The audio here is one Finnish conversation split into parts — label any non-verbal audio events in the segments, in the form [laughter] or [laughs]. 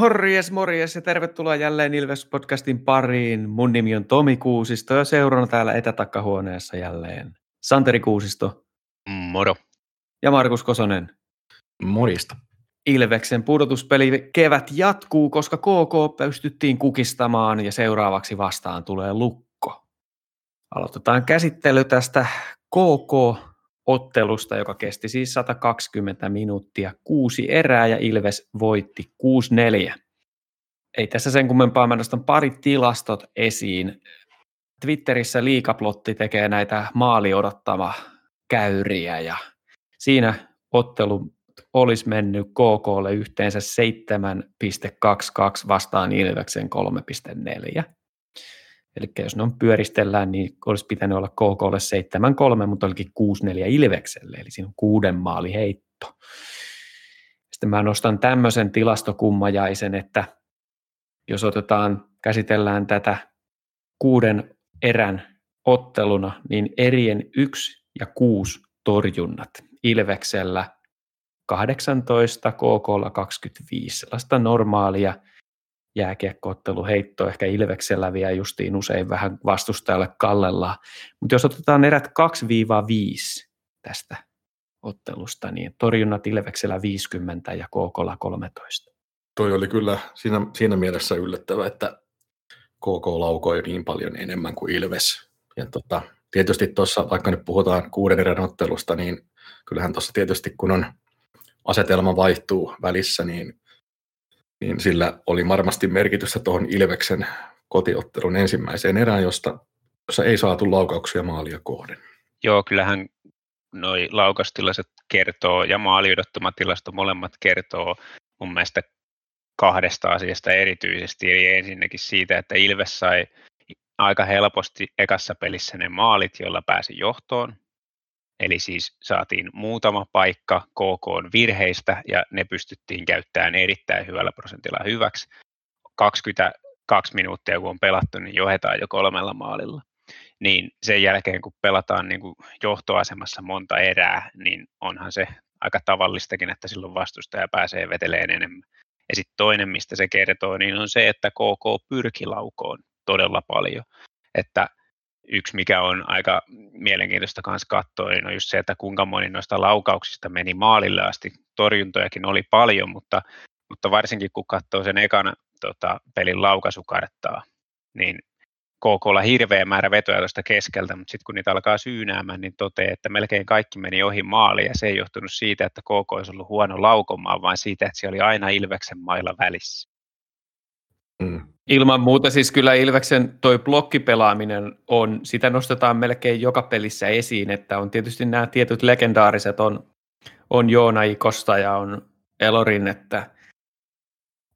Morjes, morjes ja tervetuloa jälleen Ilves-podcastin pariin. Mun nimi on Tomi Kuusisto ja seurana täällä etätakkahuoneessa jälleen Santeri Kuusisto. Moro. Ja Markus Kosonen. Morista. Ilveksen pudotuspeli kevät jatkuu, koska KK pystyttiin kukistamaan ja seuraavaksi vastaan tulee lukko. Aloitetaan käsittely tästä KK ottelusta, joka kesti siis 120 minuuttia, kuusi erää ja Ilves voitti 6-4. Ei tässä sen kummempaa, mä nostan pari tilastot esiin. Twitterissä Liikaplotti tekee näitä maali odottava käyriä ja siinä ottelu olisi mennyt KKlle yhteensä 7,22 vastaan Ilveksen 3,4. Eli jos ne on pyöristellään, niin olisi pitänyt olla KKlle 7-3, mutta olikin 6-4 Ilvekselle, eli siinä on kuuden maali heitto. Sitten mä nostan tämmöisen tilastokummajaisen, että jos otetaan, käsitellään tätä kuuden erän otteluna, niin erien 1 ja 6 torjunnat Ilveksellä 18, KKlla 25, sellaista normaalia jääkiekkoottelu heitto ehkä Ilveksellä vielä justiin usein vähän vastustajalle kallella. Mutta jos otetaan erät 2-5 tästä ottelusta, niin torjunnat Ilveksellä 50 ja KKlla 13. Toi oli kyllä siinä, siinä mielessä yllättävä, että KK laukoi niin paljon enemmän kuin Ilves. Ja tota, tietysti tuossa, vaikka nyt puhutaan kuuden erän ottelusta, niin kyllähän tuossa tietysti kun on asetelma vaihtuu välissä, niin niin sillä oli varmasti merkitystä tuohon Ilveksen kotiottelun ensimmäiseen erään, josta, jossa ei saatu laukauksia maalia kohden. Joo, kyllähän noi laukastilaset kertoo ja maaliodottomatilasto molemmat kertoo mun mielestä kahdesta asiasta erityisesti. Eli ensinnäkin siitä, että Ilves sai aika helposti ekassa pelissä ne maalit, joilla pääsi johtoon. Eli siis saatiin muutama paikka KK virheistä ja ne pystyttiin käyttämään erittäin hyvällä prosentilla hyväksi. 22 minuuttia kun on pelattu, niin johdetaan jo kolmella maalilla. Niin sen jälkeen kun pelataan niin kuin johtoasemassa monta erää, niin onhan se aika tavallistakin, että silloin vastustaja pääsee veteleen enemmän. Ja sitten toinen, mistä se kertoo, niin on se, että KK pyrki laukoon todella paljon. Että yksi, mikä on aika mielenkiintoista kanssa katsoa, niin on just se, että kuinka moni noista laukauksista meni maalille asti. Torjuntojakin oli paljon, mutta, mutta varsinkin kun katsoo sen ekan tota, pelin laukaisukarttaa, niin KKlla hirveä määrä vetoja tuosta keskeltä, mutta sitten kun niitä alkaa syynäämään, niin toteaa, että melkein kaikki meni ohi maali, ja se ei johtunut siitä, että KK olisi ollut huono laukomaan, vaan siitä, että siellä oli aina Ilveksen mailla välissä. Mm. Ilman muuta siis kyllä Ilveksen toi blokkipelaaminen on, sitä nostetaan melkein joka pelissä esiin, että on tietysti nämä tietyt legendaariset, on, on Joona Ikosta ja on Elorin, että,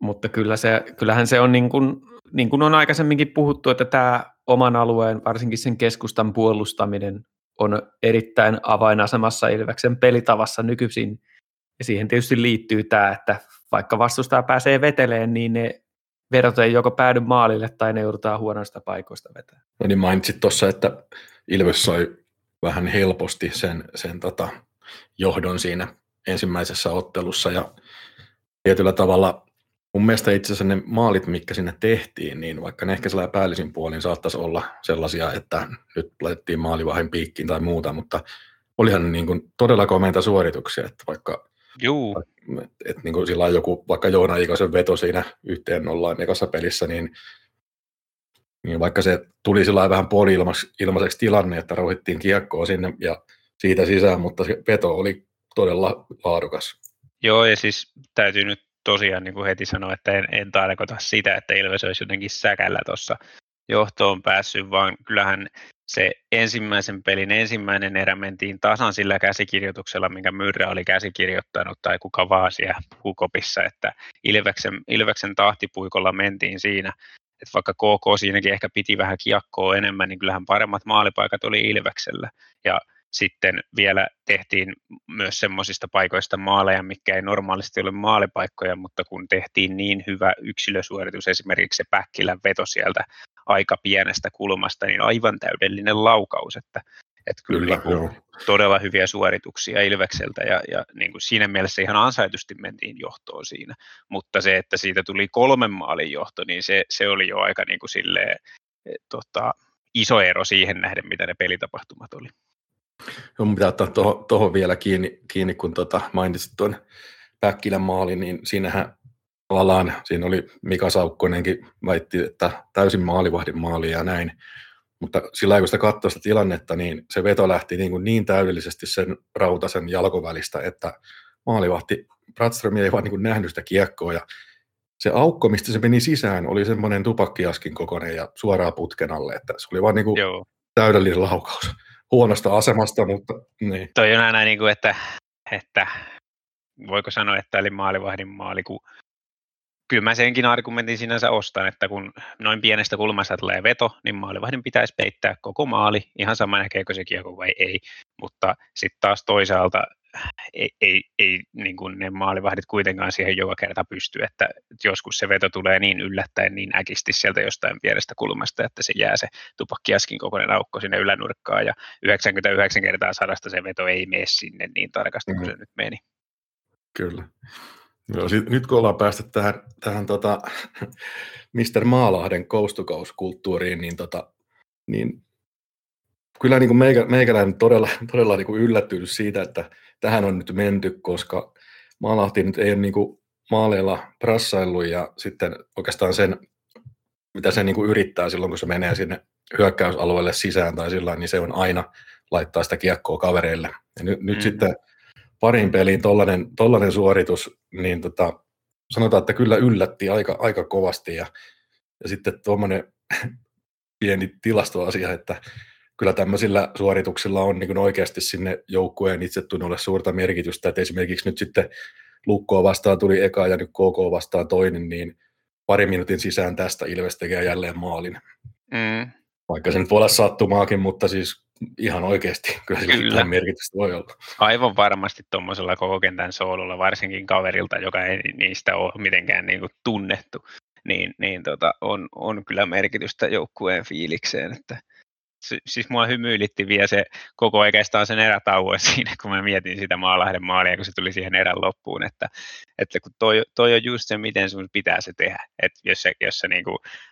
mutta kyllä se, kyllähän se on niin kuin, niin kuin on aikaisemminkin puhuttu, että tämä oman alueen, varsinkin sen keskustan puolustaminen on erittäin avainasemassa Ilveksen pelitavassa nykyisin. Ja siihen tietysti liittyy tämä, että vaikka vastustaja pääsee veteleen, niin ne vedot ei joko päädy maalille tai ne joudutaan huonoista paikoista vetää. No niin mainitsit tuossa, että Ilves sai vähän helposti sen, sen tota, johdon siinä ensimmäisessä ottelussa ja tietyllä tavalla mun mielestä itse asiassa ne maalit, mitkä sinne tehtiin, niin vaikka ne ehkä sellainen päällisin puolin saattaisi olla sellaisia, että nyt laitettiin maalivahin piikkiin tai muuta, mutta olihan ne niin kuin todella komeita suorituksia, että vaikka Juu. Et, niin kuin sillä on joku, vaikka Joona Ikosen veto siinä yhteen nollaan ekassa pelissä, niin, niin vaikka se tuli sillä vähän puoli-ilmaiseksi tilanne, että rauhittiin kiekkoa sinne ja siitä sisään, mutta se veto oli todella laadukas. Joo, ja siis täytyy nyt tosiaan niin kuin heti sanoa, että en, en tarkoita sitä, että Ilves olisi jotenkin säkällä tuossa johtoon päässyt, vaan kyllähän se ensimmäisen pelin ensimmäinen erä mentiin tasan sillä käsikirjoituksella, minkä Myrrä oli käsikirjoittanut tai kuka vaan siellä Hukopissa, että Ilveksen, Ilveksen tahtipuikolla mentiin siinä, että vaikka KK siinäkin ehkä piti vähän kiekkoa enemmän, niin kyllähän paremmat maalipaikat oli Ilveksellä. Ja sitten vielä tehtiin myös semmoisista paikoista maaleja, mikä ei normaalisti ole maalipaikkoja, mutta kun tehtiin niin hyvä yksilösuoritus, esimerkiksi se Päkkilän veto sieltä aika pienestä kulmasta, niin aivan täydellinen laukaus, että, Että kyllä, kyllä niin kuin, todella hyviä suorituksia Ilvekseltä ja, ja niin kuin siinä mielessä ihan ansaitusti mentiin johtoon siinä. Mutta se, että siitä tuli kolmen maalin johto, niin se, se oli jo aika niin kuin silleen, et, tota, iso ero siihen nähden, mitä ne pelitapahtumat oli. Joo, mun pitää ottaa tuohon vielä kiinni, kiinni kun tota mainitsit tuon Päkkilän maalin, niin siinähän tavallaan, siinä oli Mika Saukkonenkin väitti, että täysin maalivahdin maali ja näin, mutta sillä kun sitä katsoi sitä tilannetta, niin se veto lähti niin, kuin niin täydellisesti sen rautasen jalkovälistä, että maalivahti Bratström ei vaan niin kuin nähnyt sitä kiekkoa ja se aukko, mistä se meni sisään, oli semmoinen tupakkiaskin kokoinen ja suoraan putken alle, että se oli vaan niin kuin täydellinen laukaus. Huonosta asemasta, mutta niin. Toi on aina niin kuin, että, että voiko sanoa, että oli maalivahdin maali, kun kyllä mä senkin argumentin sinänsä ostan, että kun noin pienestä kulmasta tulee veto, niin maalivahdin pitäisi peittää koko maali, ihan sama näkeekö se kiekko vai ei, mutta sitten taas toisaalta ei, ei, ei niin kuin ne maalivahdit kuitenkaan siihen joka kerta pysty, että joskus se veto tulee niin yllättäen niin äkisti sieltä jostain pienestä kulmasta, että se jää se tupakkiaskin kokoinen aukko sinne ylänurkkaan ja 99 kertaa sadasta se veto ei mene sinne niin tarkasti kuin mm. se nyt meni. Kyllä. Joo, sit, nyt kun ollaan päästy tähän, tähän tota, [laughs] Mr. Maalahden koustukauskulttuuriin, niin, tota, niin kyllä niin kuin meikä, meikäläinen todella, todella niin kuin yllättynyt siitä, että tähän on nyt menty, koska Maalahti nyt ei ole niin kuin maaleilla prassaillut ja sitten oikeastaan sen, mitä se niin kuin yrittää silloin, kun se menee sinne hyökkäysalueelle sisään tai sillä niin se on aina laittaa sitä kiekkoa kavereille. Ja nyt, mm. nyt sitten parin peliin tollainen, tollainen suoritus, niin tota, sanotaan, että kyllä yllätti aika, aika kovasti. Ja, ja sitten tuommoinen [laughs] pieni tilastoasia, että kyllä tämmöisillä suorituksilla on niin oikeasti sinne joukkueen itsetunnolle suurta merkitystä, että esimerkiksi nyt sitten Lukkoa vastaan tuli eka ja nyt KK vastaan toinen, niin pari minuutin sisään tästä Ilves tekee jälleen maalin. Mm. Vaikka se nyt voi olla sattumaakin, mutta siis ihan oikeasti kyllä, kyllä. merkitystä voi olla. Aivan varmasti tuommoisella koko kentän soololla, varsinkin kaverilta, joka ei niistä ole mitenkään niin kuin tunnettu, niin, niin tota, on, on kyllä merkitystä joukkueen fiilikseen. Että, siis mua hymyilitti vielä se koko oikeastaan sen erätauon [laughs] siinä, kun mä mietin sitä Maalahden maalia, kun se tuli siihen erän loppuun, että, että kun toi, toi on just se, miten sun pitää se tehdä, että jos sä, jos sä niin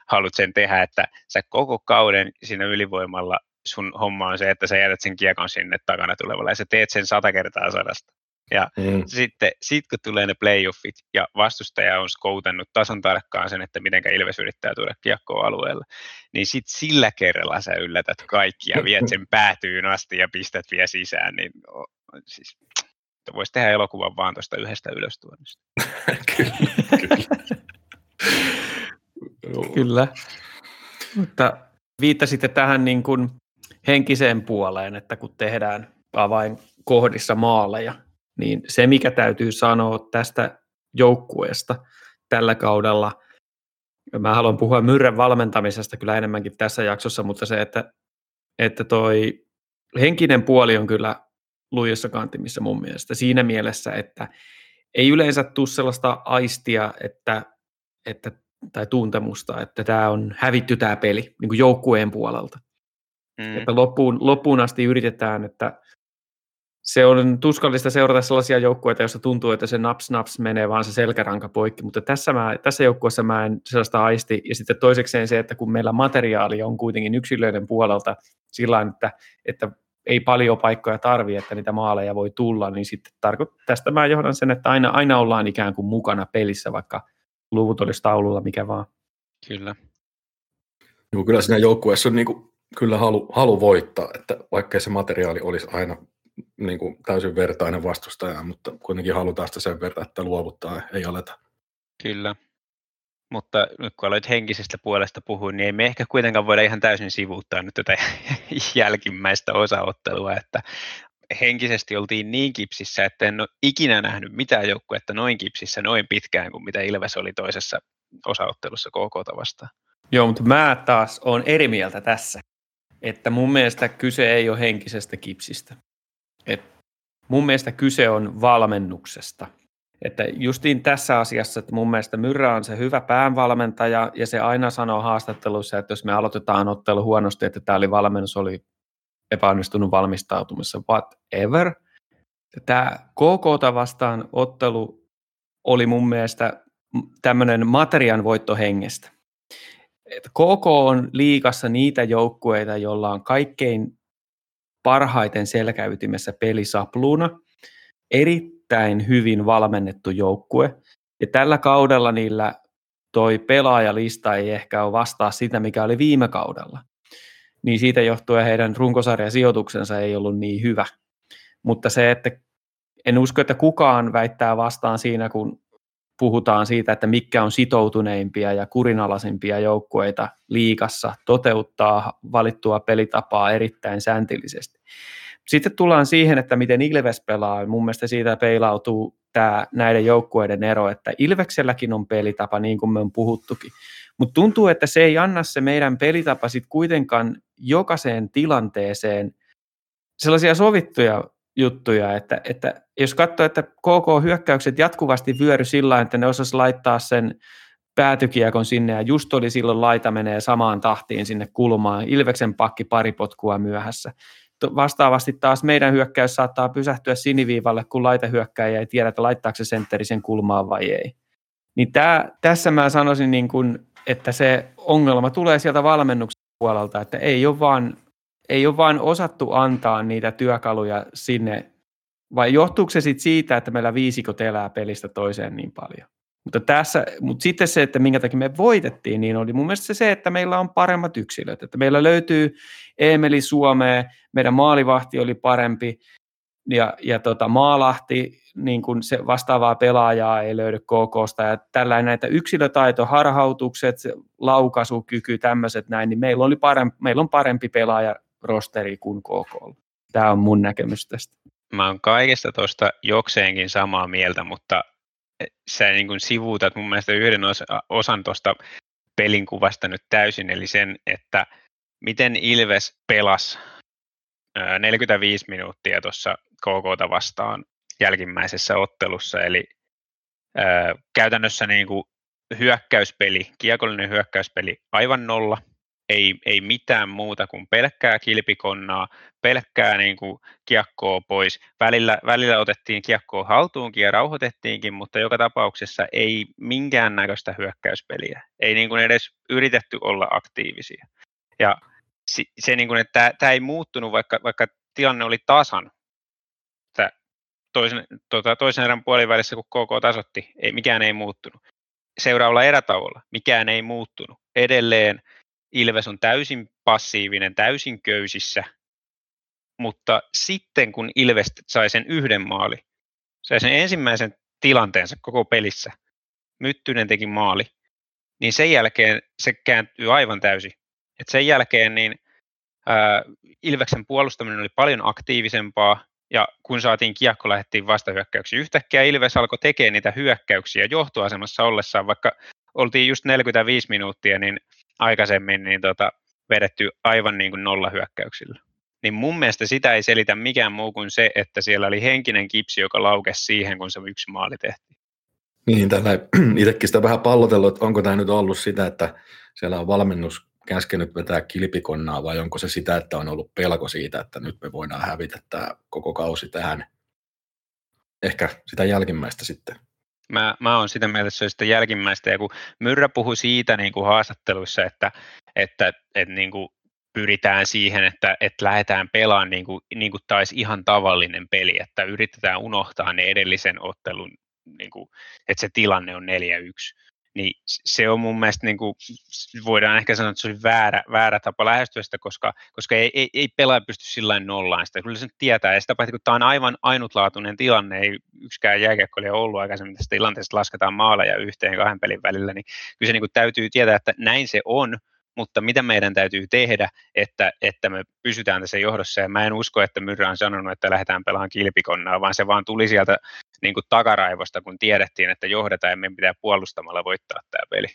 haluat sen tehdä, että sä koko kauden siinä ylivoimalla sun homma on se, että sä jätät sen kiekon sinne takana tulevalle ja sä teet sen sata kertaa sadasta. Ja mm. sitten sit kun tulee ne playoffit ja vastustaja on skoutannut tasan tarkkaan sen, että miten Ilves yrittää tuoda kiekkoa alueella, niin sitten sillä kerralla sä yllätät kaikki ja viet sen päätyyn asti ja pistät vielä sisään, niin siis, voisi tehdä elokuvan vaan tuosta yhdestä ylöstuonnista. [laughs] kyllä, kyllä. [laughs] kyllä. Mutta viittasitte tähän niin kuin henkiseen puoleen, että kun tehdään avainkohdissa maaleja, niin se mikä täytyy sanoa tästä joukkueesta tällä kaudella, mä haluan puhua Myrren valmentamisesta kyllä enemmänkin tässä jaksossa, mutta se, että, että toi henkinen puoli on kyllä lujassa kantimissa mun mielestä siinä mielessä, että ei yleensä tule sellaista aistia, että, että, tai tuntemusta, että tämä on hävitty tämä peli niin kuin joukkueen puolelta. Mm. Että loppuun, loppuun asti yritetään, että se on tuskallista seurata sellaisia joukkueita, joissa tuntuu, että se naps naps menee vaan se selkäranka poikki, mutta tässä, mä, tässä joukkueessa mä en sellaista aisti. Ja sitten toisekseen se, että kun meillä materiaali on kuitenkin yksilöiden puolelta sillä että, että ei paljon paikkoja tarvi, että niitä maaleja voi tulla, niin sitten tarko- tästä mä johdan sen, että aina, aina ollaan ikään kuin mukana pelissä, vaikka luvut olisi taululla mikä vaan. Kyllä. Joo, kyllä siinä joukkueessa on niin kuin kyllä halu, halu voittaa, että vaikka se materiaali olisi aina niin kuin täysin vertainen vastustaja, mutta kuitenkin halutaan sitä sen verran, että luovuttaa ei aleta. Kyllä. Mutta nyt kun aloit henkisestä puolesta puhua, niin ei me ehkä kuitenkaan voida ihan täysin sivuuttaa nyt tätä [laughs] jälkimmäistä osaottelua, että henkisesti oltiin niin kipsissä, että en ole ikinä nähnyt mitään joukkuetta noin kipsissä noin pitkään kuin mitä Ilves oli toisessa osaottelussa KK vastaan. Joo, mutta mä taas olen eri mieltä tässä että mun mielestä kyse ei ole henkisestä kipsistä. Et mun mielestä kyse on valmennuksesta. Että justiin tässä asiassa, että mun mielestä Myrrä on se hyvä päänvalmentaja, ja se aina sanoo haastatteluissa, että jos me aloitetaan ottelu huonosti, että tämä oli valmennus oli epäonnistunut valmistautumassa, whatever. Tämä KK vastaan ottelu oli mun mielestä tämmöinen materian voittohengestä. KK on liikassa niitä joukkueita, joilla on kaikkein parhaiten selkäytimessä pelisapluuna, erittäin hyvin valmennettu joukkue, ja tällä kaudella niillä toi pelaajalista ei ehkä ole vastaa sitä, mikä oli viime kaudella. Niin siitä johtuen heidän runkosarjan sijoituksensa ei ollut niin hyvä. Mutta se, että en usko, että kukaan väittää vastaan siinä, kun puhutaan siitä, että mikä on sitoutuneimpia ja kurinalaisimpia joukkueita liikassa toteuttaa valittua pelitapaa erittäin sääntillisesti. Sitten tullaan siihen, että miten Ilves pelaa. Mun mielestä siitä peilautuu tämä näiden joukkueiden ero, että Ilvekselläkin on pelitapa, niin kuin me on puhuttukin. Mutta tuntuu, että se ei anna se meidän pelitapa sitten kuitenkaan jokaiseen tilanteeseen sellaisia sovittuja juttuja, että, että jos katsoo, että KK-hyökkäykset jatkuvasti vyöry sillä että ne osas laittaa sen päätykiekon sinne ja just oli silloin laita menee samaan tahtiin sinne kulmaan, Ilveksen pakki pari potkua myöhässä. Vastaavasti taas meidän hyökkäys saattaa pysähtyä siniviivalle, kun laitahyökkäjä ei tiedä, että laittaako se sentteri sen kulmaan vai ei. Niin tää, tässä mä sanoisin, niin kun, että se ongelma tulee sieltä valmennuksen puolelta, että ei ole vaan ei ole vain osattu antaa niitä työkaluja sinne, vai johtuuko se sitten siitä, että meillä viisikot elää pelistä toiseen niin paljon? Mutta, tässä, mutta sitten se, että minkä takia me voitettiin, niin oli mun mielestä se, että meillä on paremmat yksilöt. Että meillä löytyy Emeli Suomeen, meidän maalivahti oli parempi, ja, ja tota, Maalahti, niin kun se vastaavaa pelaajaa ei löydy KKsta, ja tällainen näitä yksilötaito, harhautukset, laukaisukyky, tämmöiset näin, niin meillä, oli parempi, meillä on parempi pelaaja rosteri kuin KK. Tämä on mun näkemys tästä. Mä oon kaikesta tuosta jokseenkin samaa mieltä, mutta sä niin kuin sivuutat mun mielestä yhden osan tuosta pelin kuvasta nyt täysin, eli sen, että miten Ilves pelasi 45 minuuttia tuossa KK vastaan jälkimmäisessä ottelussa, eli ää, käytännössä niin kuin hyökkäyspeli, kiekollinen hyökkäyspeli aivan nolla, ei, ei mitään muuta kuin pelkkää kilpikonnaa, pelkkää niin kuin kiekkoa pois. Välillä, välillä otettiin kiekkoa haltuunkin ja rauhoitettiinkin, mutta joka tapauksessa ei minkäännäköistä hyökkäyspeliä. Ei niin kuin edes yritetty olla aktiivisia. Ja se, niin kuin, että tämä ei muuttunut, vaikka, vaikka tilanne oli tasan. Toisen, tuota, toisen erän puolivälissä, kun KK tasotti, ei, mikään ei muuttunut. Seuraavalla erätauolla mikään ei muuttunut. Edelleen Ilves on täysin passiivinen, täysin köysissä, mutta sitten kun Ilves sai sen yhden maali, sai sen ensimmäisen tilanteensa koko pelissä, Myttynen teki maali, niin sen jälkeen se kääntyy aivan täysin. Et sen jälkeen niin ää, Ilveksen puolustaminen oli paljon aktiivisempaa, ja kun saatiin kiekko, lähdettiin vastahyökkäyksiä. Yhtäkkiä Ilves alkoi tekemään niitä hyökkäyksiä johtoasemassa ollessaan, vaikka oltiin just 45 minuuttia, niin aikaisemmin niin tota, vedetty aivan niin kuin nollahyökkäyksillä. Niin mun mielestä sitä ei selitä mikään muu kuin se, että siellä oli henkinen kipsi, joka laukesi siihen, kun se yksi maali tehtiin. Niin, tällä [clears throat] itsekin sitä vähän pallotellut, että onko tämä nyt ollut sitä, että siellä on valmennus käskenyt vetää kilpikonnaa vai onko se sitä, että on ollut pelko siitä, että nyt me voidaan hävitä tämä koko kausi tähän. Ehkä sitä jälkimmäistä sitten. Mä, mä oon sitä mieltä, että se on sitä jälkimmäistä, ja kun Myrrä puhui siitä niin kuin haastatteluissa, että, että, että niin kuin pyritään siihen, että, että lähdetään pelaamaan niin kuin, niin kuin taisi ihan tavallinen peli, että yritetään unohtaa ne edellisen ottelun, niin kuin, että se tilanne on 4-1 niin se on mun mielestä, niin kuin, voidaan ehkä sanoa, että se oli väärä, väärä tapa lähestyä sitä, koska, koska ei, ei, ei pelaaja pysty sillä nollaan sitä. Kyllä se nyt tietää, ja sitä paitsi kun tämä on aivan ainutlaatuinen tilanne, ei yksikään jääkiekkoilija ollut aikaisemmin tästä tilanteesta, lasketaan maaleja yhteen kahden pelin välillä, niin kyllä se niin kuin täytyy tietää, että näin se on, mutta mitä meidän täytyy tehdä, että, että me pysytään tässä johdossa. Ja mä en usko, että Myrrä on sanonut, että lähdetään pelaamaan kilpikonnaa, vaan se vaan tuli sieltä niin kuin takaraivosta, kun tiedettiin, että johdetaan ja meidän pitää puolustamalla voittaa tämä peli.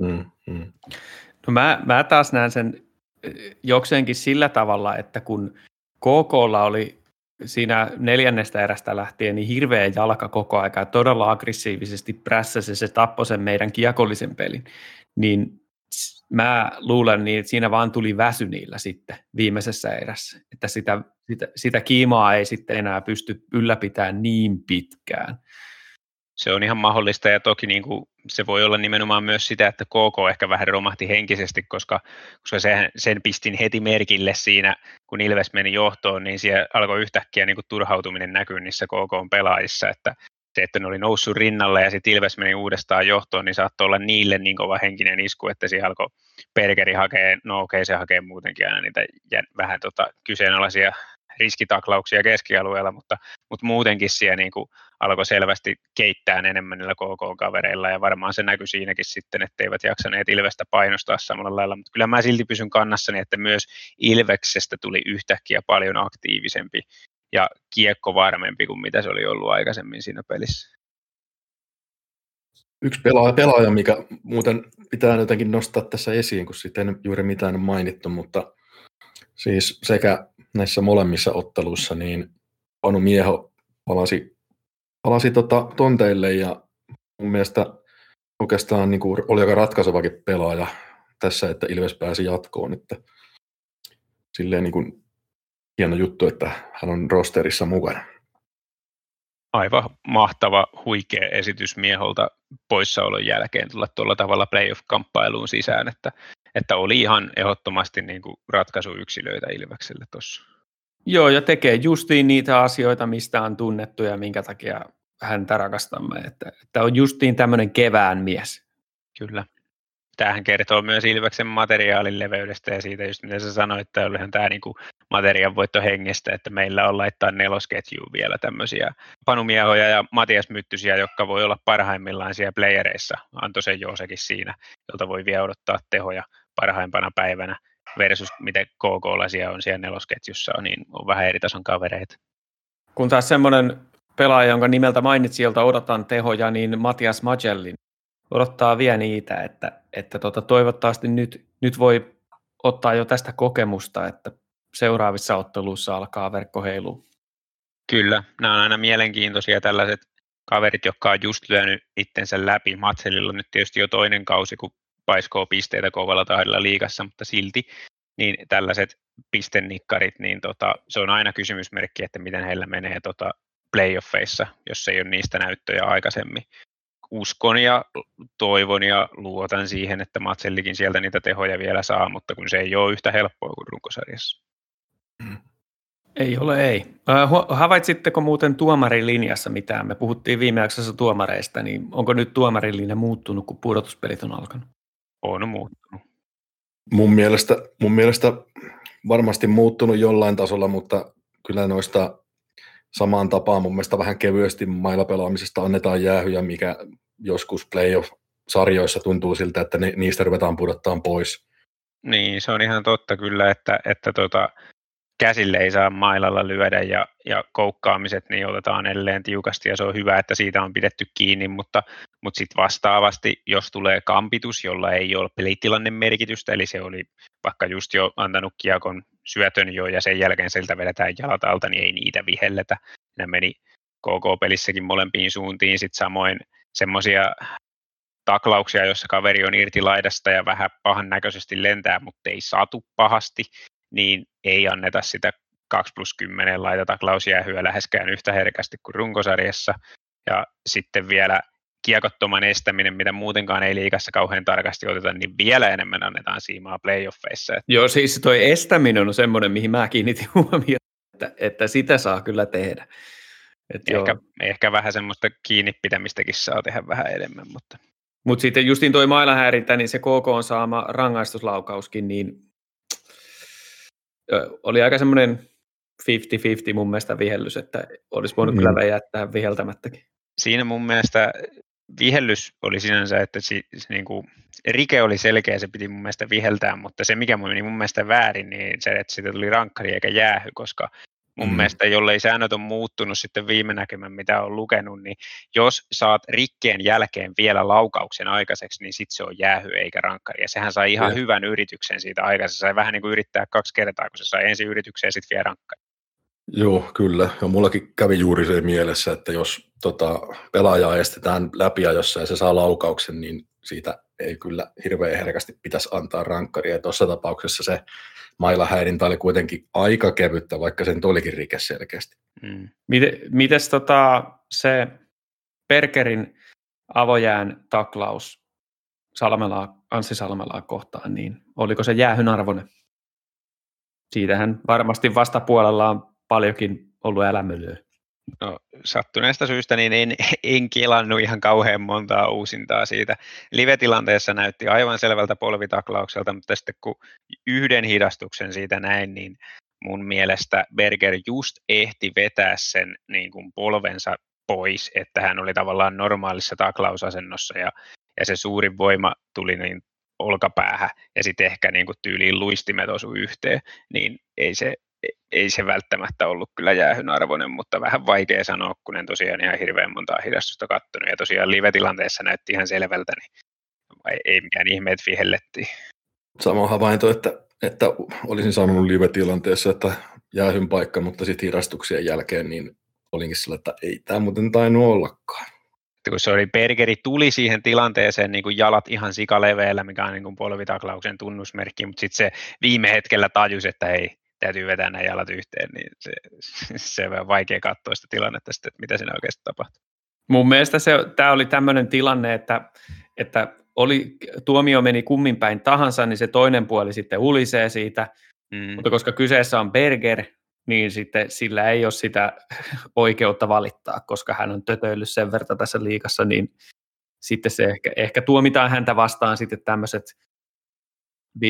Mm, mm. No mä, mä taas näen sen jokseenkin sillä tavalla, että kun KKlla oli siinä neljännestä erästä lähtien niin hirveä jalka koko aika todella aggressiivisesti prässäsi se tappoi sen meidän kiekollisen pelin, niin Mä luulen niin, että siinä vaan tuli väsy niillä sitten viimeisessä erässä, että sitä, sitä, sitä kiimaa ei sitten enää pysty ylläpitämään niin pitkään. Se on ihan mahdollista ja toki niin kuin se voi olla nimenomaan myös sitä, että KK ehkä vähän romahti henkisesti, koska, koska sen, sen pistin heti merkille siinä, kun Ilves meni johtoon, niin siellä alkoi yhtäkkiä niin kuin turhautuminen näkyä niissä KK pelaajissa, että se, että ne oli noussut rinnalle ja sitten Ilves meni uudestaan johtoon, niin saattoi olla niille niin kova henkinen isku, että siihen alkoi Perkeri hakee, no okei okay, se hakee muutenkin aina niitä vähän tota, kyseenalaisia riskitaklauksia keskialueella, mutta, mutta muutenkin siellä niin kuin alkoi selvästi keittää enemmän niillä KK-kavereilla ja varmaan se näkyi siinäkin sitten, että eivät jaksaneet Ilvestä painostaa samalla lailla, mutta kyllä mä silti pysyn kannassani, että myös Ilveksestä tuli yhtäkkiä paljon aktiivisempi ja kiekko varmempi kuin mitä se oli ollut aikaisemmin siinä pelissä. Yksi pelaaja, pelaaja, mikä muuten pitää jotenkin nostaa tässä esiin, kun sitten juuri mitään mainittu, mutta siis sekä näissä molemmissa otteluissa, niin Panu Mieho palasi, palasi tota tonteille ja mun mielestä oikeastaan niin kuin oli aika ratkaisevakin pelaaja tässä, että Ilves pääsi jatkoon. Että silleen niin kuin hieno juttu, että hän on rosterissa mukana. Aivan mahtava, huikea esitys mieholta poissaolon jälkeen tulla tuolla tavalla playoff-kamppailuun sisään, että, että oli ihan ehdottomasti niin kuin ratkaisuyksilöitä Ilvekselle tuossa. Joo, ja tekee justiin niitä asioita, mistä on tunnettu ja minkä takia häntä rakastamme. Että, että on justiin tämmöinen kevään mies. Kyllä. Tämähän kertoo myös Ilveksen materiaalin leveydestä ja siitä just mitä sä sanoit, että olihan tämä niinku materiaan voitto hengestä, että meillä on laittaa nelosketjuun vielä tämmöisiä panumiehoja ja Matias Myttysiä, jotka voi olla parhaimmillaan siellä playereissa. Antoi sen Joosekin siinä, jolta voi vielä odottaa tehoja parhaimpana päivänä versus miten KK-laisia on siellä nelosketjussa, niin on vähän eri tason kavereita. Kun taas semmoinen pelaaja, jonka nimeltä mainitsi, jolta odotan tehoja, niin Matias Magellin odottaa vielä niitä, että, että tota, toivottavasti nyt, nyt voi ottaa jo tästä kokemusta, että seuraavissa otteluissa alkaa verkko heilua. Kyllä, nämä on aina mielenkiintoisia tällaiset kaverit, jotka on just lyönyt itsensä läpi. Matselilla nyt tietysti jo toinen kausi, kun paiskoo pisteitä kovalla tahdilla liigassa, mutta silti niin tällaiset pistennikkarit, niin tota, se on aina kysymysmerkki, että miten heillä menee tota playoffeissa, jos ei ole niistä näyttöjä aikaisemmin. Uskon ja toivon ja luotan siihen, että Matsellikin sieltä niitä tehoja vielä saa, mutta kun se ei ole yhtä helppoa kuin runkosarjassa. Ei ole, ei. Havaitsitteko muuten tuomarilinjassa mitään? Me puhuttiin viime jaksossa tuomareista, niin onko nyt tuomarilinja muuttunut, kun pudotuspelit on alkanut? On muuttunut. Mun mielestä, mun mielestä varmasti muuttunut jollain tasolla, mutta kyllä noista samaan tapaan mun mielestä vähän kevyesti mailla pelaamisesta annetaan jäähyjä, mikä joskus playoff-sarjoissa tuntuu siltä, että ne, niistä ruvetaan pudottaa pois. Niin, se on ihan totta kyllä, että, että tota, käsille ei saa mailalla lyödä ja, ja koukkaamiset niin otetaan edelleen tiukasti ja se on hyvä, että siitä on pidetty kiinni, mutta, mutta sitten vastaavasti, jos tulee kampitus, jolla ei ole pelitilanne merkitystä, eli se oli vaikka just jo antanut kiekon syötön jo ja sen jälkeen siltä vedetään jalat alta, niin ei niitä vihelletä. Ne meni KK-pelissäkin molempiin suuntiin, sitten samoin semmoisia taklauksia, jossa kaveri on irti laidasta ja vähän pahan näköisesti lentää, mutta ei satu pahasti, niin ei anneta sitä 2 plus 10 laitataklausjäähyä läheskään yhtä herkästi kuin runkosarjassa. Ja sitten vielä kiekottoman estäminen, mitä muutenkaan ei liikassa kauhean tarkasti oteta, niin vielä enemmän annetaan siimaa playoffeissa. Joo, siis toi estäminen on semmoinen, mihin mä kiinnitin [laughs] huomiota, että, että sitä saa kyllä tehdä. Et ehkä, ehkä vähän semmoista kiinni pitämistäkin saa tehdä vähän enemmän, mutta... Mutta sitten justiin toi mailahäirintä, niin se KK on saama rangaistuslaukauskin, niin oli aika semmoinen 50-50 mun mielestä vihellys, että olisi voinut mm. kyllä jättää viheltämättäkin. Siinä mun mielestä vihellys oli sinänsä, että se niin kuin, rike oli selkeä, se piti mun mielestä viheltää, mutta se mikä meni mun mielestä väärin, niin se, että siitä tuli rankkari eikä jäähy, koska mun mm. mielestä, jollei säännöt on muuttunut sitten viime näkymän, mitä on lukenut, niin jos saat rikkeen jälkeen vielä laukauksen aikaiseksi, niin sitten se on jäähy eikä rankkari. Ja sehän sai ihan ja. hyvän yrityksen siitä aikaisemmin. Se sai vähän niin kuin yrittää kaksi kertaa, kun se sai ensin yrityksen ja sitten vielä rankkari. Joo, kyllä. Ja mullakin kävi juuri se mielessä, että jos tota, pelaajaa estetään läpiajossa ja se saa laukauksen, niin siitä ei kyllä hirveän herkästi pitäisi antaa rankkaria. Tuossa tapauksessa se mailahäirintä oli kuitenkin aika kevyttä, vaikka sen olikin rike selkeästi. Mm. Mites tota, se Perkerin avojään taklaus Salmelaa, Anssi Salmelaa kohtaan, niin oliko se jäähyn arvoinen? Siitähän varmasti vastapuolella on paljonkin ollut elämylyä. No, sattuneesta syystä niin en, [laughs] en kelannut ihan kauhean montaa uusintaa siitä. Live-tilanteessa näytti aivan selvältä polvitaklaukselta, mutta sitten kun yhden hidastuksen siitä näin, niin mun mielestä Berger just ehti vetää sen niin kuin polvensa pois, että hän oli tavallaan normaalissa taklausasennossa ja, ja se suurin voima tuli niin olkapäähän ja sitten ehkä niin kuin tyyliin luistimet osu yhteen, niin ei se, ei se välttämättä ollut kyllä jäähyn arvoinen, mutta vähän vaikea sanoa, kun en tosiaan ihan hirveän montaa hidastusta kattonut. Ja tosiaan live-tilanteessa näytti ihan selvältä, niin ei mikään ihme, että vihellettiin. Sama havainto, että, että olisin sanonut live-tilanteessa, että jäähyn paikka, mutta sitten hidastuksien jälkeen niin olinkin sillä, että ei tämä muuten tainnut ollakaan kun se oli Bergeri tuli siihen tilanteeseen niin kuin jalat ihan sikaleveellä, mikä on niin kuin polvitaklauksen tunnusmerkki, mutta sitten se viime hetkellä tajusi, että ei, täytyy vetää nämä jalat yhteen, niin se, [laughs] se on vaikea katsoa sitä tilannetta sitten, että mitä siinä oikeasti tapahtuu. Mun mielestä se, tämä oli tämmöinen tilanne, että, että oli, tuomio meni kummin päin tahansa, niin se toinen puoli sitten ulisee siitä, mm. mutta koska kyseessä on Berger, niin sitten sillä ei ole sitä [laughs] oikeutta valittaa, koska hän on tötöillyt sen verran tässä liikassa, niin sitten se ehkä, ehkä tuomitaan häntä vastaan sitten tämmöiset 50-50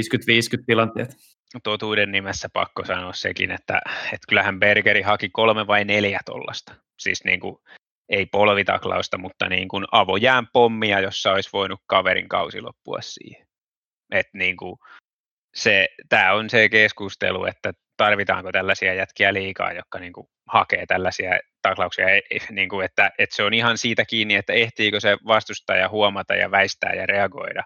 tilanteet. Totuuden nimessä pakko sanoa sekin, että, että kyllähän Bergeri haki kolme vai neljä tollasta. Siis niin kuin, ei polvitaklausta, mutta niin kuin avojään pommia, jossa olisi voinut kaverin kausi loppua siihen. Et niin kuin, se, tämä on se keskustelu, että tarvitaanko tällaisia jätkiä liikaa, jotka niin kuin hakee tällaisia taklauksia, niin kuin, että, että se on ihan siitä kiinni, että ehtiikö se vastustaja huomata ja väistää ja reagoida.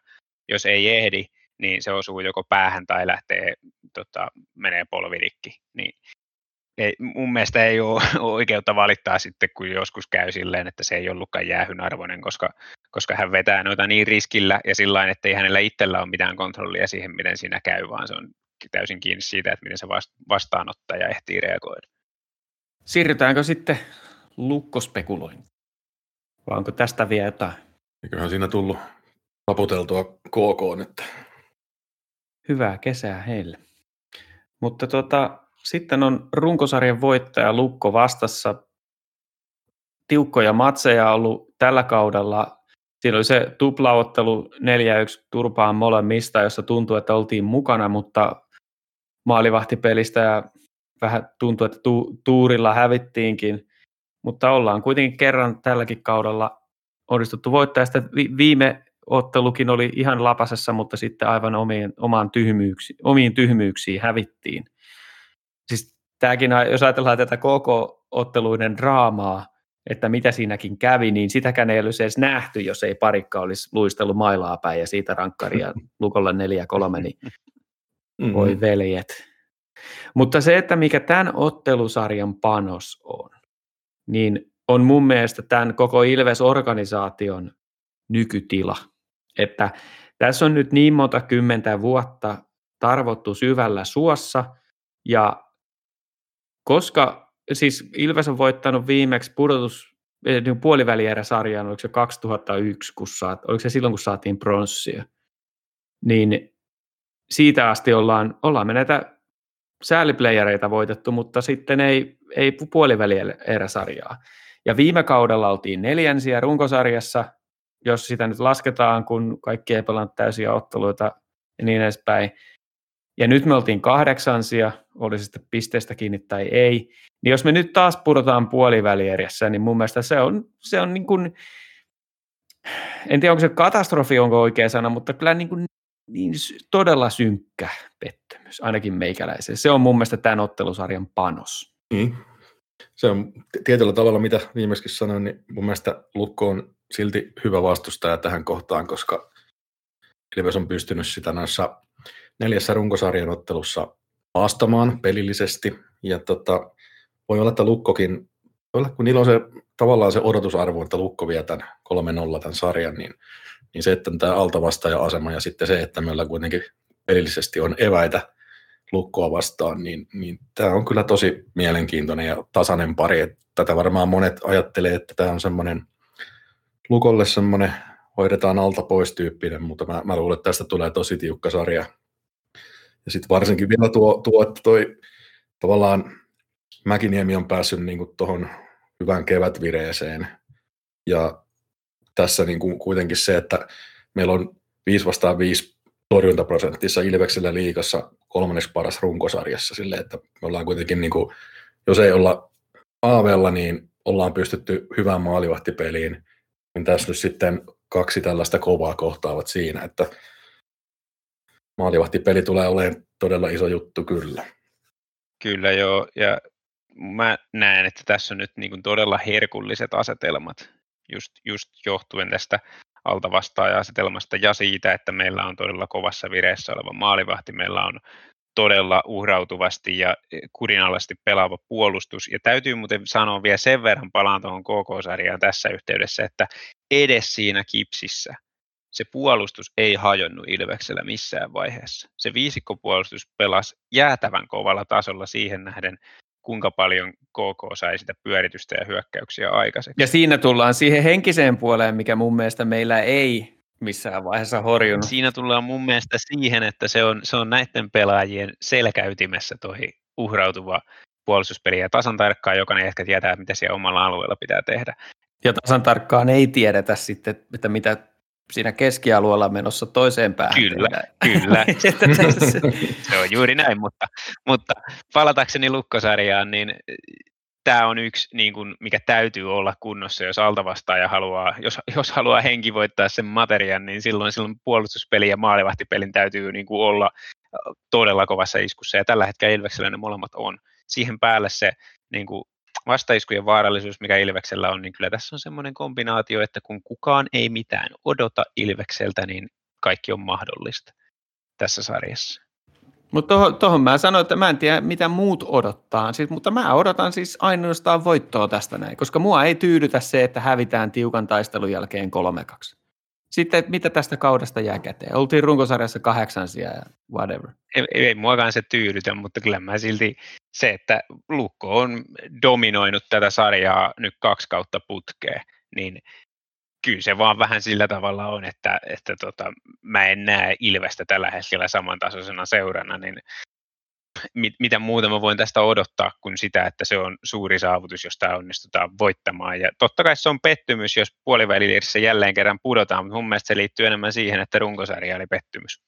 Jos ei ehdi, niin se osuu joko päähän tai lähtee, tota, menee polvirikki. Niin ei, mun mielestä ei ole [laughs] oikeutta valittaa sitten, kun joskus käy silleen, että se ei ollutkaan jäähyn arvoinen, koska, koska hän vetää noita niin riskillä ja sillä että ei hänellä itsellä ole mitään kontrollia siihen, miten siinä käy, vaan se on täysin kiinni siitä, että miten se vastaanottaja ehtii reagoida. Siirrytäänkö sitten lukkospekulointiin? Vai onko tästä vielä jotain? Eiköhän siinä tullut taputeltua KK nyt. Hyvää kesää heille. Mutta tota, sitten on runkosarjan voittaja Lukko vastassa. Tiukkoja matseja ollut tällä kaudella. Siinä oli se tuplaottelu 4-1 turpaan molemmista, jossa tuntui, että oltiin mukana, mutta maalivahtipelistä ja vähän tuntui, että tu- tuurilla hävittiinkin, mutta ollaan kuitenkin kerran tälläkin kaudella onnistuttu voittaa. Sitä viime ottelukin oli ihan lapasessa, mutta sitten aivan omiin, omaan tyhmyyksi, omiin tyhmyyksiin hävittiin. Siis tämäkin, jos ajatellaan tätä koko otteluiden draamaa, että mitä siinäkin kävi, niin sitäkään ei olisi edes nähty, jos ei parikka olisi luistellut mailaa päin ja siitä rankkaria [laughs] lukolla 4-3, niin Mm. Voi veljet. Mutta se, että mikä tämän ottelusarjan panos on, niin on mun mielestä tämän koko Ilves-organisaation nykytila. Että tässä on nyt niin monta kymmentä vuotta tarvottu syvällä suossa, ja koska siis Ilves on voittanut viimeksi pudotus eh, niin puolivälierä-sarjan, oliko se 2001, kun saat, oliko se silloin, kun saatiin pronssia, niin siitä asti ollaan, ollaan me näitä sääliplayereita voitettu, mutta sitten ei, ei puolivälieräsarjaa. Ja viime kaudella oltiin neljänsiä runkosarjassa, jos sitä nyt lasketaan, kun kaikki ei pelannut täysiä otteluita ja niin edespäin. Ja nyt me oltiin kahdeksansia, oli sitten pisteestä kiinni tai ei. Niin jos me nyt taas pudotaan puolivälierässä, niin mun mielestä se on, se on niin kuin, en tiedä onko se katastrofi onko oikea sana, mutta kyllä niin kuin niin todella synkkä pettymys, ainakin meikäläisen. Se on mun mielestä tämän ottelusarjan panos. Mm. Se on tietyllä tavalla, mitä viimeiskin sanoin, niin mun mielestä Lukko on silti hyvä vastustaja tähän kohtaan, koska Ilves on pystynyt sitä noissa neljässä runkosarjan ottelussa haastamaan pelillisesti. Ja tota, voi olla, että Lukkokin, kun niillä on se tavallaan se odotusarvo, että Lukko vie tämän 3-0 tämän sarjan, niin niin se, että tämä altavastaaja-asema ja sitten se, että meillä kuitenkin pelillisesti on eväitä lukkoa vastaan, niin, niin tämä on kyllä tosi mielenkiintoinen ja tasainen pari. Että tätä varmaan monet ajattelee, että tämä on semmoinen lukolle semmoinen hoidetaan alta pois tyyppinen, mutta mä, mä luulen, että tästä tulee tosi tiukka sarja. Ja sitten varsinkin vielä tuo, tuo, että toi tavallaan Mäkiniemi on päässyt niin tuohon hyvään kevätvireeseen. Ja tässä niin kuin kuitenkin se, että meillä on 5 vastaan 5 torjuntaprosenttissa Ilveksellä liikassa kolmanneksi paras runkosarjassa sille, että me ollaan kuitenkin, niin kuin, jos ei olla aavella, niin ollaan pystytty hyvään maalivahtipeliin, niin tässä nyt sitten kaksi tällaista kovaa kohtaavat siinä, että maalivahtipeli tulee olemaan todella iso juttu kyllä. Kyllä joo, ja mä näen, että tässä on nyt niin todella herkulliset asetelmat, just, just johtuen tästä altavastaaja-asetelmasta ja siitä, että meillä on todella kovassa vireessä oleva maalivahti, meillä on todella uhrautuvasti ja kurinallisesti pelaava puolustus. Ja täytyy muuten sanoa vielä sen verran palaan tuohon KK-sarjaan tässä yhteydessä, että edes siinä kipsissä se puolustus ei hajonnut Ilveksellä missään vaiheessa. Se viisikkopuolustus pelasi jäätävän kovalla tasolla siihen nähden, kuinka paljon KK sai sitä pyöritystä ja hyökkäyksiä aikaiseksi. Ja siinä tullaan siihen henkiseen puoleen, mikä mun mielestä meillä ei missään vaiheessa horjunut. Siinä tullaan mun mielestä siihen, että se on, se on näiden pelaajien selkäytimessä toi uhrautuva puolustuspeli ja tasan tarkkaan jokainen ehkä tietää, mitä siellä omalla alueella pitää tehdä. Ja tasan tarkkaan ei tiedetä sitten, että mitä siinä keskialueella menossa toiseen päähän. Kyllä, kyllä. [laughs] se on juuri näin, mutta, mutta palatakseni lukkosarjaan, niin tämä on yksi, niin kuin, mikä täytyy olla kunnossa, jos altavastaaja haluaa, jos, jos haluaa henki voittaa sen materian, niin silloin, silloin puolustuspeli ja maalivahtipelin täytyy niin kuin olla todella kovassa iskussa, ja tällä hetkellä Ilveksellä ne molemmat on. Siihen päälle se niin kuin, vastaiskujen vaarallisuus, mikä Ilveksellä on, niin kyllä tässä on semmoinen kombinaatio, että kun kukaan ei mitään odota Ilvekseltä, niin kaikki on mahdollista tässä sarjassa. Mutta tuohon, mä sanoin, että mä en tiedä, mitä muut odottaa, siis, mutta mä odotan siis ainoastaan voittoa tästä näin, koska mua ei tyydytä se, että hävitään tiukan taistelun jälkeen 3-2. Sitten, että mitä tästä kaudesta jää käteen? Oltiin runkosarjassa kahdeksansia ja whatever. Ei, ei muakaan se tyydytä, mutta kyllä mä silti se, että Lukko on dominoinut tätä sarjaa nyt kaksi kautta putkeen, niin kyllä se vaan vähän sillä tavalla on, että, että tota, mä en näe Ilvestä tällä hetkellä samantasoisena seurana, niin mit, mitä muuta mä voin tästä odottaa kuin sitä, että se on suuri saavutus, jos tämä onnistutaan voittamaan. Ja totta kai se on pettymys, jos puolivälirissä jälleen kerran pudotaan, mutta mun mielestä se liittyy enemmän siihen, että runkosarja oli pettymys.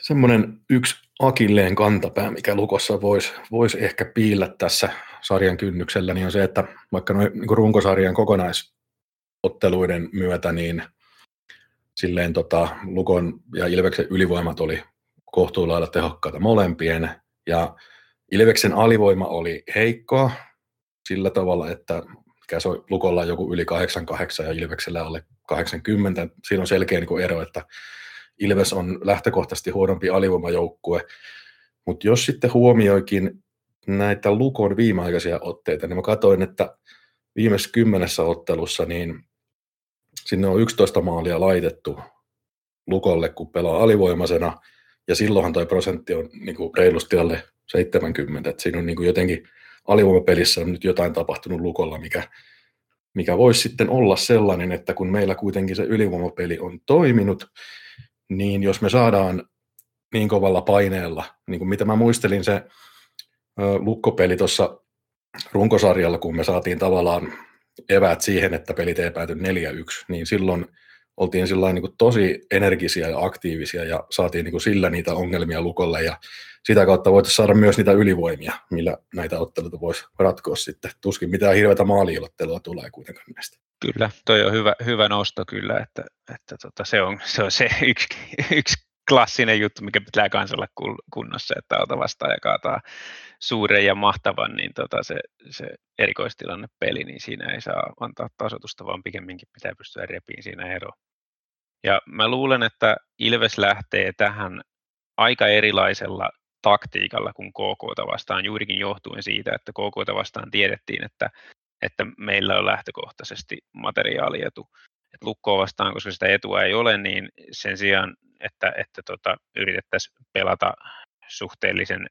Semmoinen yksi akilleen kantapää, mikä Lukossa voisi vois ehkä piillä tässä sarjan kynnyksellä, niin on se, että vaikka noin niin runkosarjan kokonaisotteluiden myötä, niin silleen tota, Lukon ja Ilveksen ylivoimat oli kohtuullailla tehokkaita molempien, ja Ilveksen alivoima oli heikkoa sillä tavalla, että mikä se Lukolla joku yli 88 ja Ilveksellä alle 80. Siinä on selkeä niin ero, että Ilves on lähtökohtaisesti huonompi alivoimajoukkue. Mutta jos sitten huomioikin näitä Lukon viimeaikaisia otteita, niin mä katsoin, että viimeisessä kymmenessä ottelussa niin sinne on 11 maalia laitettu Lukolle, kun pelaa alivoimaisena – ja silloinhan tuo prosentti on niin kuin reilusti alle 70, että siinä on niin kuin jotenkin alivoimapelissä on nyt jotain tapahtunut lukolla, mikä, mikä voisi sitten olla sellainen, että kun meillä kuitenkin se ylivoimapeli on toiminut, niin jos me saadaan niin kovalla paineella, niin kuin mitä mä muistelin se lukkopeli tuossa runkosarjalla, kun me saatiin tavallaan eväät siihen, että pelit ei pääty 4-1, niin silloin oltiin niin kuin tosi energisiä ja aktiivisia ja saatiin niin sillä niitä ongelmia lukolle ja sitä kautta voitaisiin saada myös niitä ylivoimia, millä näitä otteluita voisi ratkoa sitten. Tuskin mitään hirveätä maaliilottelua tulee kuitenkaan näistä. Kyllä, toi on hyvä, hyvä nosto kyllä, että, että tota, se, on, se on se yksi, yksi klassinen juttu, mikä pitää kanssa olla kunnossa, että auta vastaan ja kaataa suuren ja mahtavan, niin tota se, se erikoistilanne peli, niin siinä ei saa antaa tasotusta, vaan pikemminkin pitää pystyä repiin siinä ero. Ja mä luulen, että Ilves lähtee tähän aika erilaisella taktiikalla kuin KK vastaan, juurikin johtuen siitä, että KK vastaan tiedettiin, että, että meillä on lähtökohtaisesti materiaalietu. Että lukkoa vastaan, koska sitä etua ei ole, niin sen sijaan, että, että tota, yritettäisiin pelata suhteellisen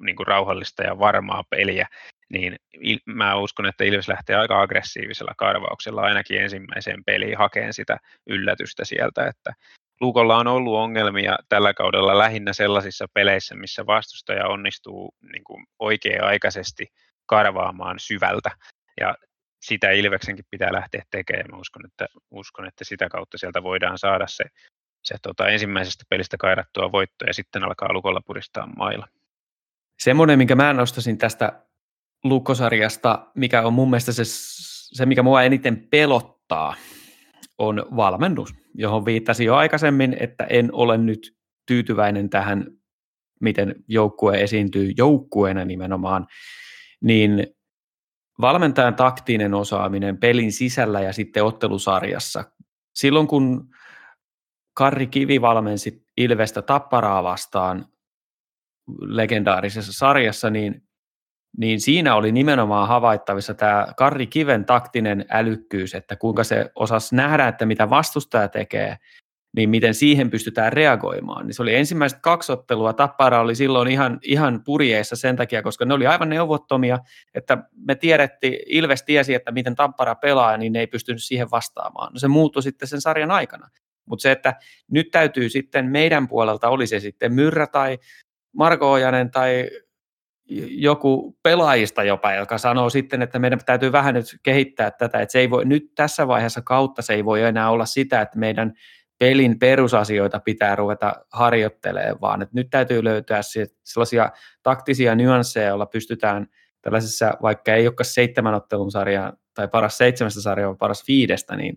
niin kuin rauhallista ja varmaa peliä, niin mä uskon, että Ilves lähtee aika aggressiivisella karvauksella ainakin ensimmäiseen peliin hakeen sitä yllätystä sieltä, että Lukolla on ollut ongelmia tällä kaudella lähinnä sellaisissa peleissä, missä vastustaja onnistuu niin kuin oikea-aikaisesti karvaamaan syvältä. Ja sitä Ilveksenkin pitää lähteä tekemään. Mä uskon, että, uskon, että sitä kautta sieltä voidaan saada se, se tota, ensimmäisestä pelistä kairattua voitto ja sitten alkaa Lukolla puristaa mailla. Semmoinen, minkä mä nostasin tästä Lukkosarjasta, mikä on mun mielestä se, se mikä mua eniten pelottaa, on valmennus, johon viittasin jo aikaisemmin, että en ole nyt tyytyväinen tähän, miten joukkue esiintyy joukkueena nimenomaan, niin valmentajan taktinen osaaminen pelin sisällä ja sitten ottelusarjassa. Silloin kun Karri Kivi valmensi Ilvestä Tapparaa vastaan legendaarisessa sarjassa, niin niin siinä oli nimenomaan havaittavissa tämä Karri Kiven taktinen älykkyys, että kuinka se osasi nähdä, että mitä vastustaja tekee, niin miten siihen pystytään reagoimaan. Niin se oli ensimmäiset kaksi ottelua, Tappara oli silloin ihan, ihan purjeissa sen takia, koska ne oli aivan neuvottomia, että me tiedettiin, Ilves tiesi, että miten Tappara pelaa, niin ne ei pystynyt siihen vastaamaan. No se muuttui sitten sen sarjan aikana. Mutta se, että nyt täytyy sitten meidän puolelta, oli se sitten Myrrä tai Marko Ojanen tai joku pelaajista jopa, joka sanoo sitten, että meidän täytyy vähän nyt kehittää tätä, että se ei voi, nyt tässä vaiheessa kautta se ei voi enää olla sitä, että meidän pelin perusasioita pitää ruveta harjoittelemaan, vaan että nyt täytyy löytää sellaisia taktisia nyansseja, joilla pystytään tällaisessa, vaikka ei olekaan seitsemän ottelun sarjaa tai paras seitsemästä sarjaa, vaan paras viidestä, niin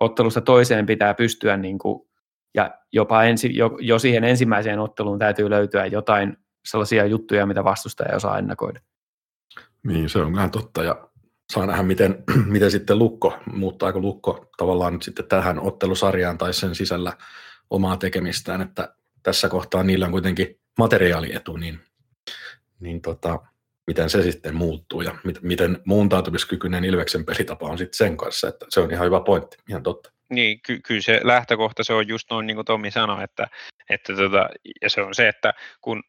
ottelusta toiseen pitää pystyä niin kuin, ja jopa ensi, jo, jo siihen ensimmäiseen otteluun täytyy löytyä jotain sellaisia juttuja, mitä vastustaja osaa ennakoida. Niin, se on ihan totta. Ja saa nähdä, miten, [clears throat] miten sitten Lukko, muuttaako Lukko tavallaan nyt sitten tähän ottelusarjaan tai sen sisällä omaa tekemistään, että tässä kohtaa niillä on kuitenkin materiaalietu, niin, niin tota, miten se sitten muuttuu ja mit, miten muuntautumiskykyinen Ilveksen pelitapa on sitten sen kanssa, että se on ihan hyvä pointti, ihan totta. Niin, ky- kyllä se lähtökohta se on just noin niin kuin Tommi sanoi, että, että tota, ja se on se, että kun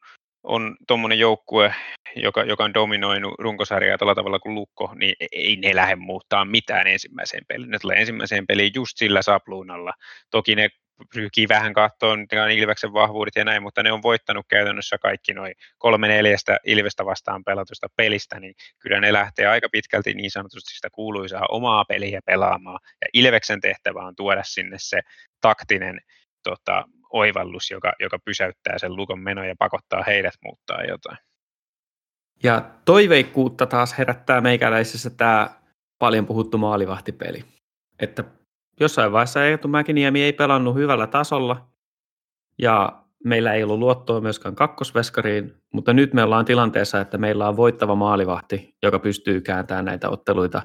on tuommoinen joukkue, joka, joka on dominoinut runkosarjaa tällä tavalla kuin Lukko, niin e-, ei ne lähde muuttaa mitään ensimmäiseen peliin. Ne tulee ensimmäiseen peliin just sillä sapluunalla. Toki ne pyrkii vähän katsoa Ilveksen vahvuudet ja näin, mutta ne on voittanut käytännössä kaikki noin kolme neljästä Ilvestä vastaan pelatusta pelistä, niin kyllä ne lähtee aika pitkälti niin sanotusti sitä kuuluisaa omaa peliä pelaamaan. Ja Ilveksen tehtävä on tuoda sinne se taktinen tota, oivallus, joka, joka pysäyttää sen lukon menon ja pakottaa heidät muuttaa jotain. Ja toiveikkuutta taas herättää meikäläisessä tämä paljon puhuttu maalivahtipeli. Että jossain vaiheessa Eetu Mäkiniemi ei pelannut hyvällä tasolla ja meillä ei ollut luottoa myöskään kakkosveskariin, mutta nyt me ollaan tilanteessa, että meillä on voittava maalivahti, joka pystyy kääntämään näitä otteluita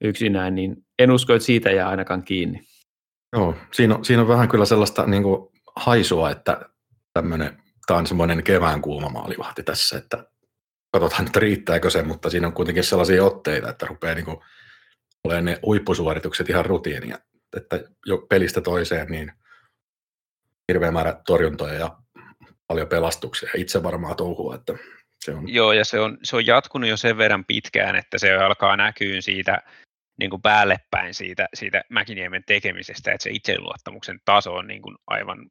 yksinään, niin en usko, että siitä jää ainakaan kiinni. Joo, siinä on, siinä on vähän kyllä sellaista niin kuin haisua, että tämmöinen, tämä on semmoinen kevään kuuma maalivahti tässä, että katsotaan, että riittääkö se, mutta siinä on kuitenkin sellaisia otteita, että rupeaa niin kuin olemaan ne huippusuoritukset ihan rutiinia, että jo pelistä toiseen niin hirveä määrä torjuntoja ja paljon pelastuksia. Itse varmaa touhua, että se on... Joo, ja se on, se on jatkunut jo sen verran pitkään, että se alkaa näkyä siitä niin kuin päälle päin siitä, siitä Mäkiniemen tekemisestä, että se itseluottamuksen taso on niin kuin aivan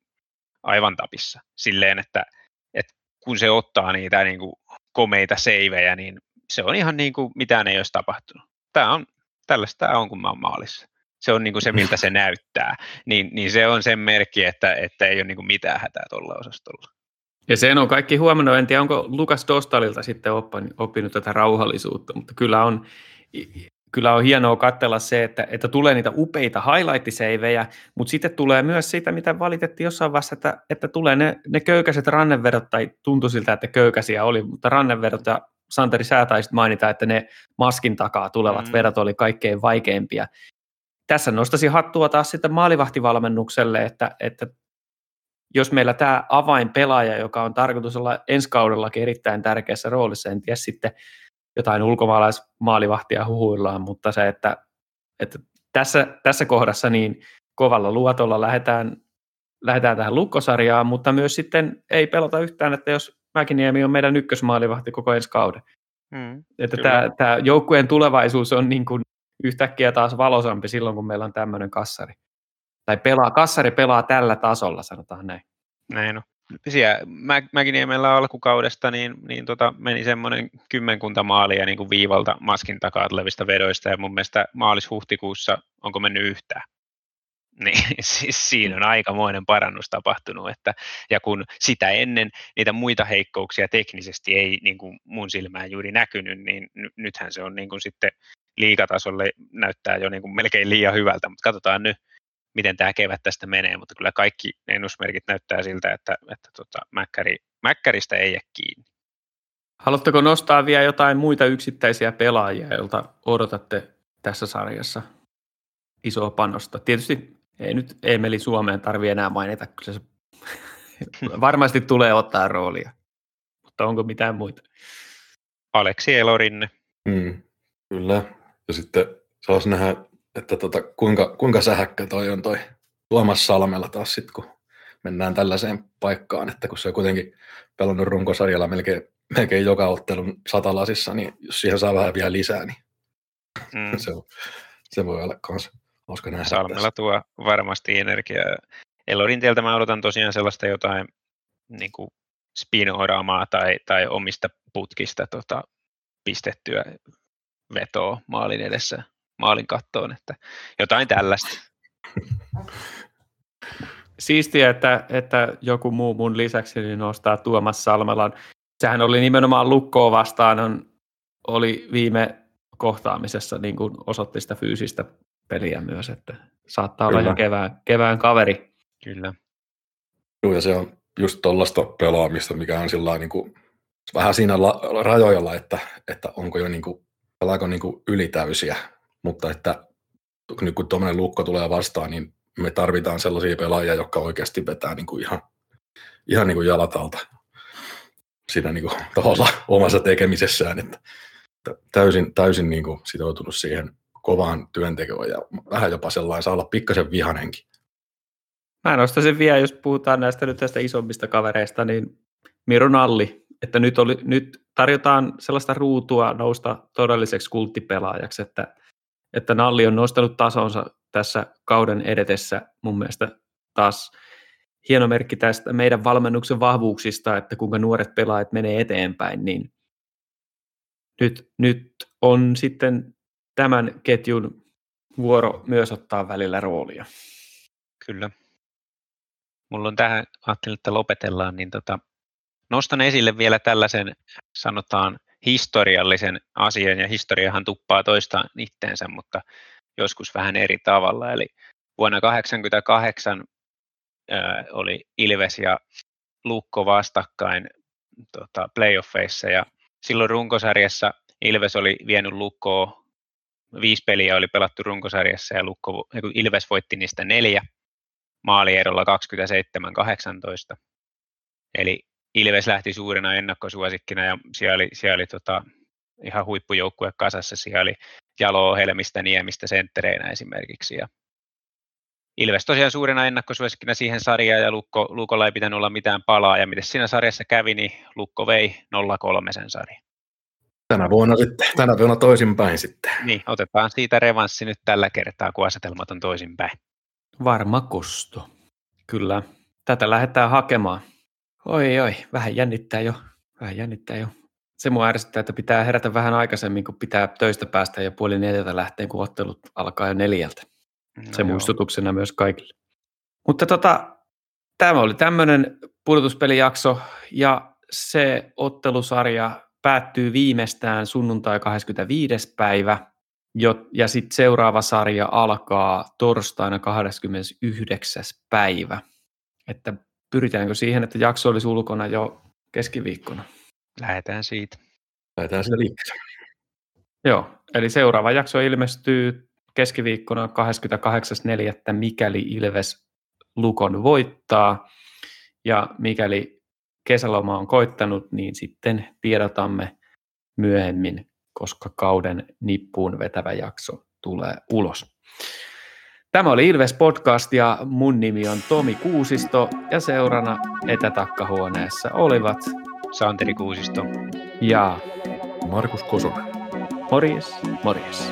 aivan tapissa. Silleen, että, että kun se ottaa niitä niin kuin komeita seivejä, niin se on ihan niin kuin mitään ei olisi tapahtunut. Tämä on, tällaista tämä on, kun mä oon maalissa. Se on niin kuin se, miltä se [laughs] näyttää. Niin, niin se on sen merkki, että, että ei ole niin kuin mitään hätää tuolla osastolla. Ja sen on kaikki huomannut, en tiedä onko Lukas Dostalilta sitten oppinut, oppinut tätä rauhallisuutta, mutta kyllä on kyllä on hienoa katsella se, että, että tulee niitä upeita highlight-seivejä, mutta sitten tulee myös sitä, mitä valitettiin jossain vaiheessa, että, että tulee ne, ne köykäiset rannevedot, tai tuntui siltä, että köykäisiä oli, mutta rannevedot ja Santeri sä taisit mainita, että ne maskin takaa tulevat mm. vedot oli kaikkein vaikeimpia. Tässä nostaisin hattua taas sitten maalivahtivalmennukselle, että, että jos meillä tämä avainpelaaja, joka on tarkoitus olla ensi kaudellakin erittäin tärkeässä roolissa, en tiedä sitten jotain ulkomaalaismaalivahtia huhuillaan, mutta se, että, että tässä, tässä kohdassa niin kovalla luotolla lähdetään, lähdetään tähän lukkosarjaan, mutta myös sitten ei pelota yhtään, että jos Mäkiniemi on meidän ykkösmaalivahti koko ensi kauden. Mm, että tämä, tämä joukkueen tulevaisuus on niin kuin yhtäkkiä taas valosampi silloin, kun meillä on tämmöinen kassari. Tai pelaa, kassari pelaa tällä tasolla, sanotaan näin. Näin on. Siellä Mäkiniemellä alkukaudesta niin, niin tota, meni semmoinen kymmenkunta maalia niin kuin viivalta maskin takaa tulevista vedoista, ja mun mielestä maalis-huhtikuussa onko mennyt yhtään. [laughs] Niin siis siinä on aikamoinen parannus tapahtunut, että, ja kun sitä ennen niitä muita heikkouksia teknisesti ei niin kuin mun silmään juuri näkynyt, niin nythän se on niin kuin sitten liikatasolle näyttää jo niin kuin melkein liian hyvältä, mutta katsotaan nyt, miten tämä kevät tästä menee, mutta kyllä kaikki ennusmerkit näyttää siltä, että, että tota, Mäkkäri, Mäkkäristä ei jää kiinni. Haluatteko nostaa vielä jotain muita yksittäisiä pelaajia, joilta odotatte tässä sarjassa isoa panosta? Tietysti ei nyt Emeli Suomeen tarvitse enää mainita, kyllä se [laughs] varmasti tulee ottaa roolia. Mutta onko mitään muita? Aleksi Elorinne. Mm, kyllä. Ja sitten saisi nähdä, että tota, kuinka, kuinka sähäkkä toi on toi Tuomas Salmella taas sitten, kun mennään tällaiseen paikkaan, että kun se on kuitenkin pelannut runkosarjalla melkein, melkein joka ottelun satalasissa, niin jos siihen saa vähän vielä lisää, niin mm. [laughs] se, on, se voi olla kanssa hauska nähdä. Salmella tuo varmasti energiaa. Elorintieltä mä odotan tosiaan sellaista jotain niin kuin tai, tai omista putkista tota, pistettyä vetoa maalin edessä, maalin kattoon, että jotain tällaista. Siistiä, että, että joku muu mun lisäksi niin nostaa Tuomas Salmelan. Sehän oli nimenomaan lukkoa vastaan, on, oli viime kohtaamisessa niin kuin osoitti sitä fyysistä peliä myös, että saattaa Kyllä. olla ihan kevään, kevään kaveri. Kyllä. Joo, ja se on just tuollaista pelaamista, mikä on sillä niin kuin, vähän siinä la- rajoilla, että, että onko jo niin kuin, pelaako niin kuin ylitäysiä, mutta että nyt kun tuommoinen lukko tulee vastaan, niin me tarvitaan sellaisia pelaajia, jotka oikeasti vetää niin kuin ihan, ihan niin kuin jalat alta siinä niin kuin, [laughs] omassa tekemisessään, että täysin, täysin niin kuin sitoutunut siihen kovaan työntekoon ja vähän jopa sellainen saa olla pikkasen vihanenkin. Mä nostaisin vielä, jos puhutaan näistä nyt tästä isommista kavereista, niin Miro Nalli, että nyt, oli, nyt tarjotaan sellaista ruutua nousta todelliseksi kulttipelaajaksi, että, että Nalli on nostanut tasonsa tässä kauden edetessä mun mielestä taas hieno merkki tästä meidän valmennuksen vahvuuksista, että kuinka nuoret pelaajat menee eteenpäin, niin nyt, nyt on sitten tämän ketjun vuoro myös ottaa välillä roolia. Kyllä. Mulla on tähän, ajattelin, että lopetellaan, niin tota, nostan esille vielä tällaisen, sanotaan, historiallisen asian, ja historiahan tuppaa toista itteensä, mutta joskus vähän eri tavalla. Eli vuonna 1988 oli Ilves ja Lukko vastakkain tota, playoffeissa, ja silloin runkosarjassa Ilves oli vienyt Lukkoa viisi peliä oli pelattu runkosarjassa ja Lukko, Ilves voitti niistä neljä maalierolla 27-18. Eli Ilves lähti suurena ennakkosuosikkina ja siellä oli, siellä oli tota, ihan huippujoukkue kasassa. Siellä oli Jalo, Helmistä, Niemistä senttereinä esimerkiksi. Ja Ilves tosiaan suurena ennakkosuosikkina siihen sarjaan ja Lukko, Lukolla ei pitänyt olla mitään palaa. Ja miten siinä sarjassa kävi, niin Lukko vei 0-3 sen sarjan. Tänä vuonna sitten, tänä vuonna toisinpäin sitten. Niin, otetaan siitä revanssi nyt tällä kertaa, kun asetelmat on toisinpäin. Varma kosto. Kyllä. Tätä lähdetään hakemaan. Oi, oi, vähän jännittää jo. Vähän jännittää jo. Se mua ärsyttää, että pitää herätä vähän aikaisemmin, kun pitää töistä päästä jo puoli neljältä lähteen, kun ottelut alkaa jo neljältä. No Se joo. muistutuksena myös kaikille. Mutta tota, tämä oli tämmöinen pudotuspelijakso ja se ottelusarja päättyy viimeistään sunnuntai 25. päivä, ja sitten seuraava sarja alkaa torstaina 29. päivä. Että pyritäänkö siihen, että jakso olisi ulkona jo keskiviikkona? Lähdetään siitä. Lähdetään siitä liikkeelle. Joo, eli seuraava jakso ilmestyy keskiviikkona 28.4. mikäli Ilves Lukon voittaa. Ja mikäli kesäloma on koittanut, niin sitten tiedotamme myöhemmin, koska kauden nippuun vetävä jakso tulee ulos. Tämä oli Ilves Podcast ja mun nimi on Tomi Kuusisto ja seurana etätakkahuoneessa olivat Santeri Kuusisto ja Markus Kosonen. morjes, morjes.